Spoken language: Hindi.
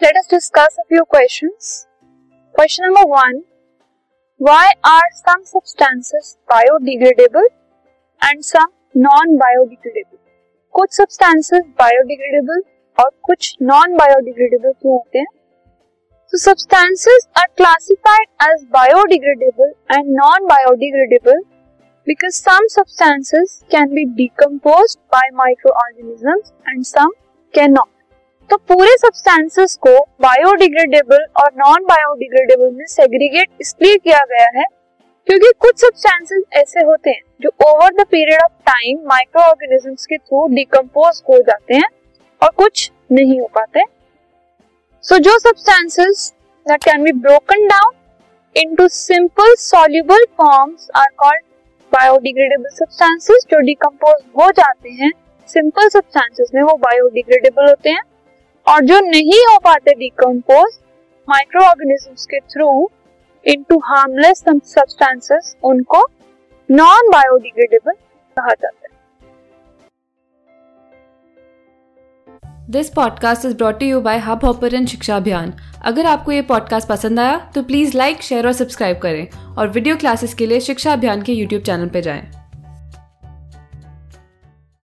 Let us discuss a few questions. Question number one Why are some substances biodegradable and some non biodegradable? कुछ substances biodegradable और कुछ non biodegradable क्यों होते हैं So substances are classified as biodegradable and non biodegradable because some substances can be decomposed by microorganisms and some cannot. तो पूरे सब्सटेंसेस को बायोडिग्रेडेबल और नॉन बायोडिग्रेडेबल में सेग्रीगेट इसलिए किया गया है क्योंकि कुछ सब्सटेंसेस ऐसे होते हैं जो over the period of time micro organisms के थ्रू डिकम्पोज हो जाते हैं और कुछ नहीं हो पाते। सो so, जो substances that can be broken down into simple soluble forms are called biodegradable substances जो डिकम्पोज हो जाते हैं सिंपल सब्सटेंसेस में वो बायोडिग्रेडेबल होते हैं। और जो नहीं हो पाते डिकम्पोज माइक्रो ऑर्गेनिजम्स के थ्रू इनटू हार्मलेस सब्सटेंसेस उनको नॉन बायोडिग्रेडेबल कहा जाता है this podcast is brought you by hub hopper शिक्षा अभियान अगर आपको ये पॉडकास्ट पसंद आया तो प्लीज़ लाइक शेयर और सब्सक्राइब करें और वीडियो क्लासेस के लिए शिक्षा अभियान के यूट्यूब चैनल पर जाएँ।